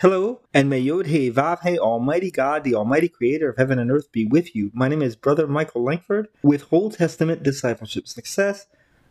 Hello, and may Yod He Vav He Almighty God, the Almighty Creator of heaven and earth, be with you. My name is Brother Michael Langford with Old Testament Discipleship Success.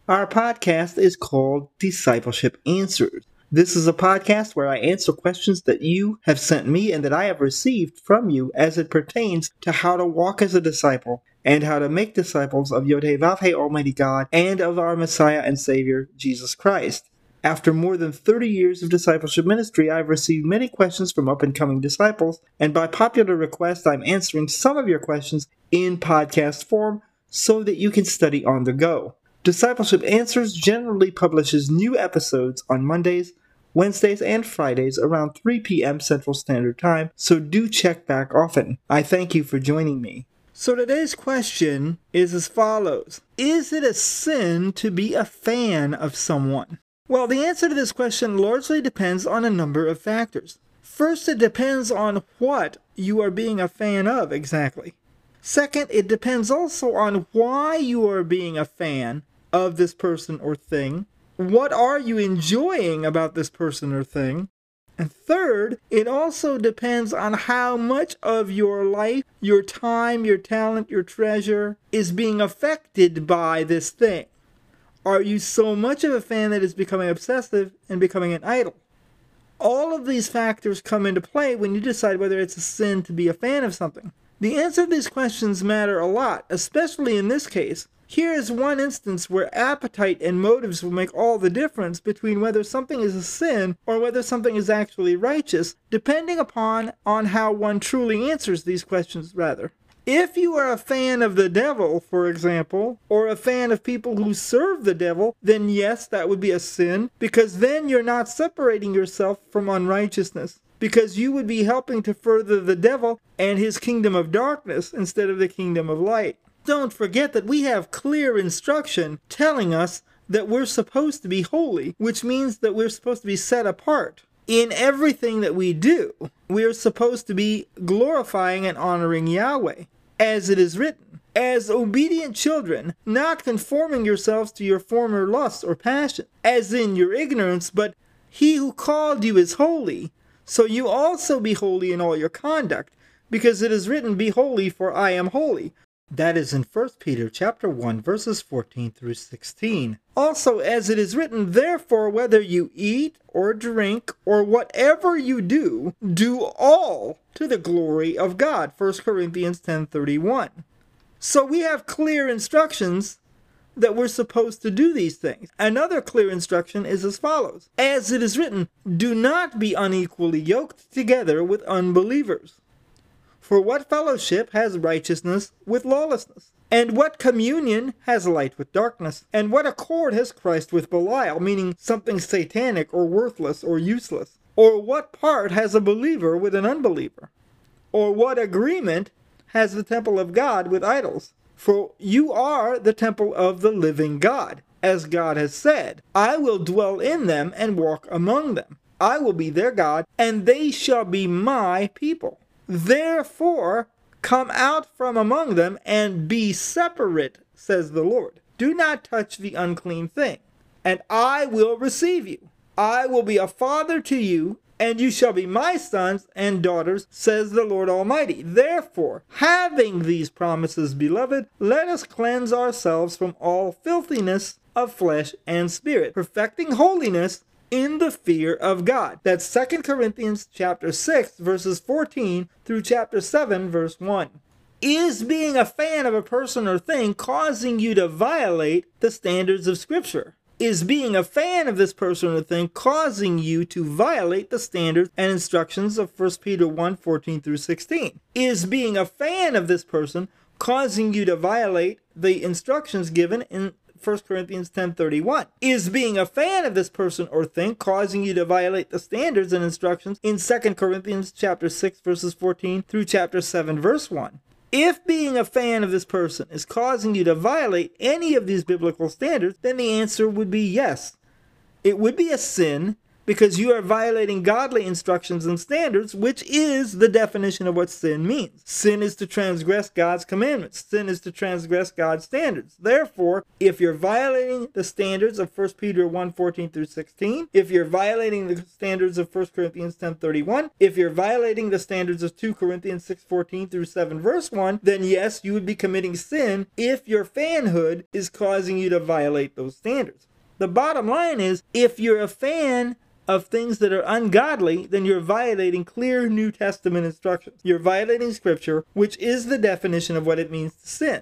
Our podcast is called Discipleship Answers. This is a podcast where I answer questions that you have sent me and that I have received from you as it pertains to how to walk as a disciple and how to make disciples of Yod He Vav He Almighty God and of our Messiah and Savior, Jesus Christ. After more than 30 years of discipleship ministry, I've received many questions from up and coming disciples, and by popular request, I'm answering some of your questions in podcast form so that you can study on the go. Discipleship Answers generally publishes new episodes on Mondays, Wednesdays, and Fridays around 3 p.m. Central Standard Time, so do check back often. I thank you for joining me. So today's question is as follows Is it a sin to be a fan of someone? Well, the answer to this question largely depends on a number of factors. First, it depends on what you are being a fan of exactly. Second, it depends also on why you are being a fan of this person or thing. What are you enjoying about this person or thing? And third, it also depends on how much of your life, your time, your talent, your treasure is being affected by this thing. Are you so much of a fan that it's becoming obsessive and becoming an idol? All of these factors come into play when you decide whether it's a sin to be a fan of something. The answer to these questions matter a lot, especially in this case. Here is one instance where appetite and motives will make all the difference between whether something is a sin or whether something is actually righteous, depending upon on how one truly answers these questions rather. If you are a fan of the devil, for example, or a fan of people who serve the devil, then yes, that would be a sin, because then you're not separating yourself from unrighteousness. Because you would be helping to further the devil and his kingdom of darkness instead of the kingdom of light. Don't forget that we have clear instruction telling us that we're supposed to be holy, which means that we're supposed to be set apart in everything that we do. We are supposed to be glorifying and honoring Yahweh as it is written, as obedient children, not conforming yourselves to your former lusts or passions, as in your ignorance, but he who called you is holy, so you also be holy in all your conduct, because it is written, Be holy, for I am holy. That is in 1 Peter chapter 1 verses 14 through 16. Also as it is written, therefore whether you eat or drink or whatever you do, do all to the glory of God. 1 Corinthians 10:31. So we have clear instructions that we're supposed to do these things. Another clear instruction is as follows. As it is written, do not be unequally yoked together with unbelievers. For what fellowship has righteousness with lawlessness? And what communion has light with darkness? And what accord has Christ with Belial, meaning something satanic or worthless or useless? Or what part has a believer with an unbeliever? Or what agreement has the temple of God with idols? For you are the temple of the living God, as God has said, I will dwell in them and walk among them. I will be their God, and they shall be my people. Therefore, come out from among them and be separate, says the Lord. Do not touch the unclean thing, and I will receive you. I will be a father to you, and you shall be my sons and daughters, says the Lord Almighty. Therefore, having these promises, beloved, let us cleanse ourselves from all filthiness of flesh and spirit, perfecting holiness in the fear of God. That's 2 Corinthians chapter 6 verses 14 through chapter 7 verse 1. Is being a fan of a person or thing causing you to violate the standards of scripture? Is being a fan of this person or thing causing you to violate the standards and instructions of 1 Peter 1 14 through 16? Is being a fan of this person causing you to violate the instructions given in 1 Corinthians 10:31. Is being a fan of this person or thing causing you to violate the standards and instructions in 2 Corinthians chapter 6 verses 14 through chapter 7 verse 1? If being a fan of this person is causing you to violate any of these biblical standards, then the answer would be yes. It would be a sin because you are violating godly instructions and standards, which is the definition of what sin means. Sin is to transgress God's commandments, sin is to transgress God's standards. Therefore, if you're violating the standards of 1 Peter 1 14 through 16, if you're violating the standards of 1 Corinthians 10 31, if you're violating the standards of 2 Corinthians 6 14 through 7 verse 1, then yes, you would be committing sin if your fanhood is causing you to violate those standards. The bottom line is if you're a fan of things that are ungodly, then you're violating clear New Testament instructions. You're violating Scripture, which is the definition of what it means to sin.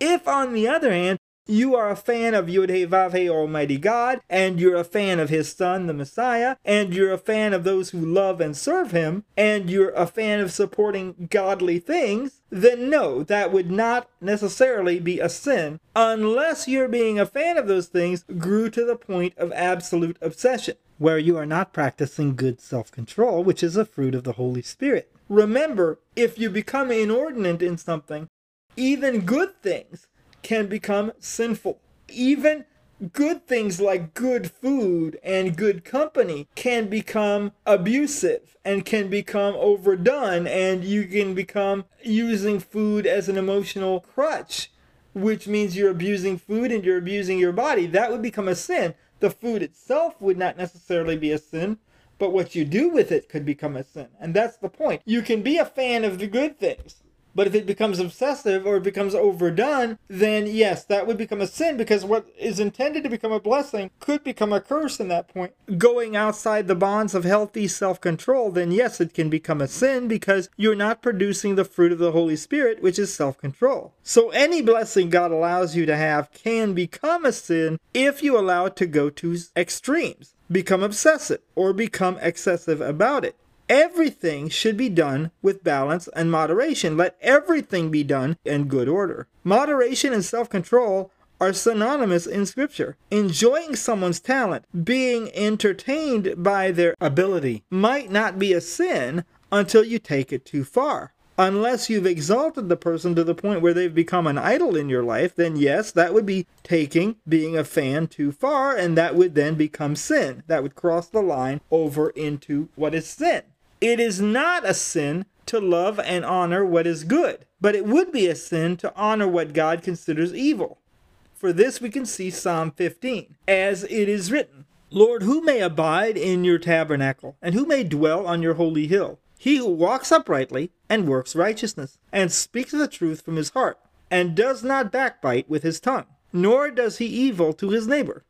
If, on the other hand, you are a fan of Yud He Vav He Almighty God, and you're a fan of His Son, the Messiah, and you're a fan of those who love and serve Him, and you're a fan of supporting godly things, then no, that would not necessarily be a sin, unless your being a fan of those things grew to the point of absolute obsession, where you are not practicing good self control, which is a fruit of the Holy Spirit. Remember, if you become inordinate in something, even good things can become sinful. Even good things like good food and good company can become abusive and can become overdone, and you can become using food as an emotional crutch, which means you're abusing food and you're abusing your body. That would become a sin. The food itself would not necessarily be a sin, but what you do with it could become a sin. And that's the point. You can be a fan of the good things but if it becomes obsessive or it becomes overdone, then yes, that would become a sin because what is intended to become a blessing could become a curse in that point. Going outside the bonds of healthy self control, then yes, it can become a sin because you're not producing the fruit of the Holy Spirit, which is self control. So any blessing God allows you to have can become a sin if you allow it to go to extremes, become obsessive, or become excessive about it. Everything should be done with balance and moderation. Let everything be done in good order. Moderation and self control are synonymous in Scripture. Enjoying someone's talent, being entertained by their ability, might not be a sin until you take it too far. Unless you've exalted the person to the point where they've become an idol in your life, then yes, that would be taking being a fan too far, and that would then become sin. That would cross the line over into what is sin. It is not a sin to love and honor what is good, but it would be a sin to honor what God considers evil. For this we can see Psalm 15, as it is written Lord, who may abide in your tabernacle, and who may dwell on your holy hill? He who walks uprightly and works righteousness, and speaks the truth from his heart, and does not backbite with his tongue, nor does he evil to his neighbor,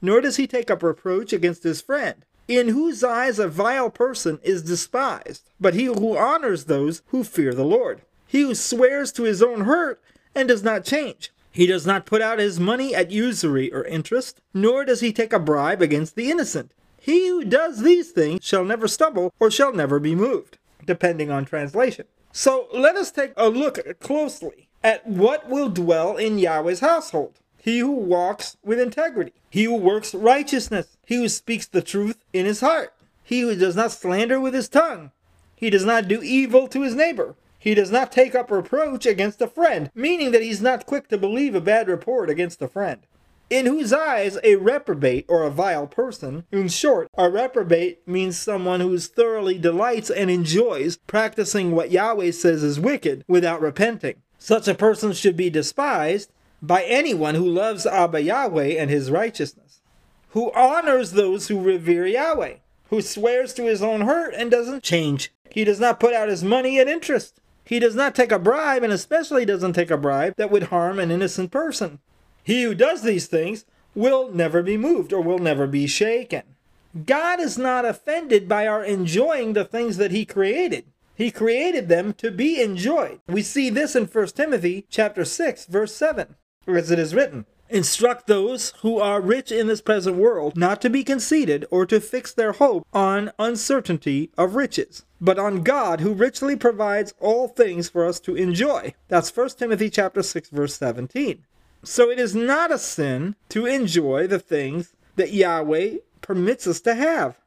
nor does he take up reproach against his friend in whose eyes a vile person is despised, but he who honors those who fear the Lord. He who swears to his own hurt and does not change. He does not put out his money at usury or interest, nor does he take a bribe against the innocent. He who does these things shall never stumble or shall never be moved, depending on translation. So let us take a look closely at what will dwell in Yahweh's household he who walks with integrity, he who works righteousness, he who speaks the truth in his heart, he who does not slander with his tongue, he does not do evil to his neighbor, he does not take up reproach against a friend, meaning that he's not quick to believe a bad report against a friend. In whose eyes a reprobate or a vile person, in short, a reprobate means someone who thoroughly delights and enjoys practicing what Yahweh says is wicked without repenting. Such a person should be despised by anyone who loves Abba Yahweh and his righteousness, who honors those who revere Yahweh, who swears to his own hurt and doesn't change. He does not put out his money at interest. He does not take a bribe, and especially doesn't take a bribe that would harm an innocent person. He who does these things will never be moved or will never be shaken. God is not offended by our enjoying the things that he created. He created them to be enjoyed. We see this in 1 Timothy chapter 6 verse 7 as it is written. Instruct those who are rich in this present world not to be conceited or to fix their hope on uncertainty of riches, but on God who richly provides all things for us to enjoy. That's 1 Timothy chapter 6 verse 17. So it is not a sin to enjoy the things that Yahweh permits us to have.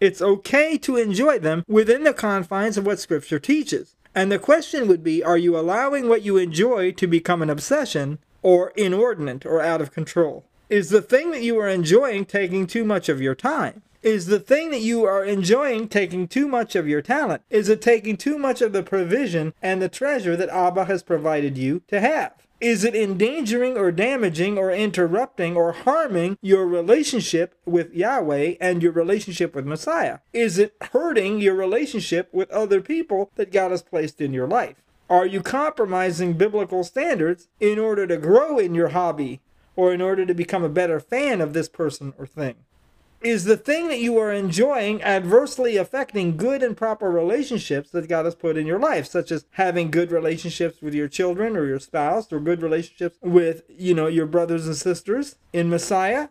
It's okay to enjoy them within the confines of what scripture teaches. And the question would be, are you allowing what you enjoy to become an obsession or inordinate or out of control? Is the thing that you are enjoying taking too much of your time? Is the thing that you are enjoying taking too much of your talent? Is it taking too much of the provision and the treasure that Abba has provided you to have? Is it endangering or damaging or interrupting or harming your relationship with Yahweh and your relationship with Messiah? Is it hurting your relationship with other people that God has placed in your life? Are you compromising biblical standards in order to grow in your hobby or in order to become a better fan of this person or thing? Is the thing that you are enjoying adversely affecting good and proper relationships that God has put in your life, such as having good relationships with your children or your spouse, or good relationships with, you know, your brothers and sisters in Messiah?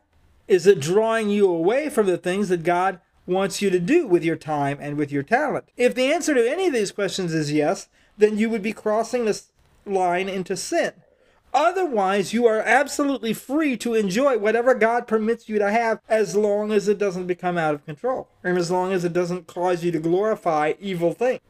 Is it drawing you away from the things that God wants you to do with your time and with your talent? If the answer to any of these questions is yes, then you would be crossing this line into sin. Otherwise, you are absolutely free to enjoy whatever God permits you to have as long as it doesn't become out of control and as long as it doesn't cause you to glorify evil things.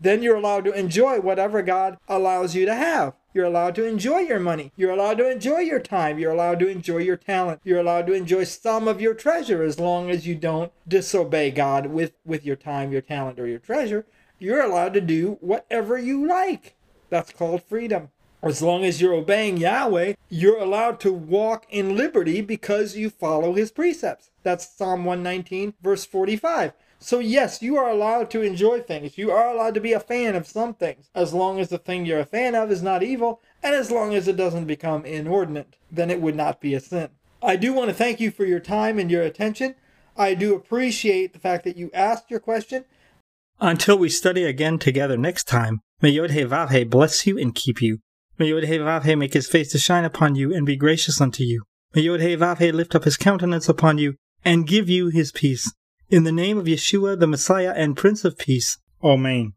Then you're allowed to enjoy whatever God allows you to have. You're allowed to enjoy your money. You're allowed to enjoy your time. You're allowed to enjoy your talent. You're allowed to enjoy some of your treasure as long as you don't disobey God with, with your time, your talent, or your treasure. You're allowed to do whatever you like. That's called freedom. As long as you're obeying Yahweh, you're allowed to walk in liberty because you follow his precepts. That's Psalm 119, verse 45. So, yes, you are allowed to enjoy things. You are allowed to be a fan of some things, as long as the thing you're a fan of is not evil, and as long as it doesn't become inordinate, then it would not be a sin. I do want to thank you for your time and your attention. I do appreciate the fact that you asked your question. Until we study again together next time, may Yod He bless you and keep you. May Yod He Vav He make his face to shine upon you and be gracious unto you. May Yod He Vav He lift up his countenance upon you and give you his peace. In the name of Yeshua, the Messiah and Prince of Peace. Amen.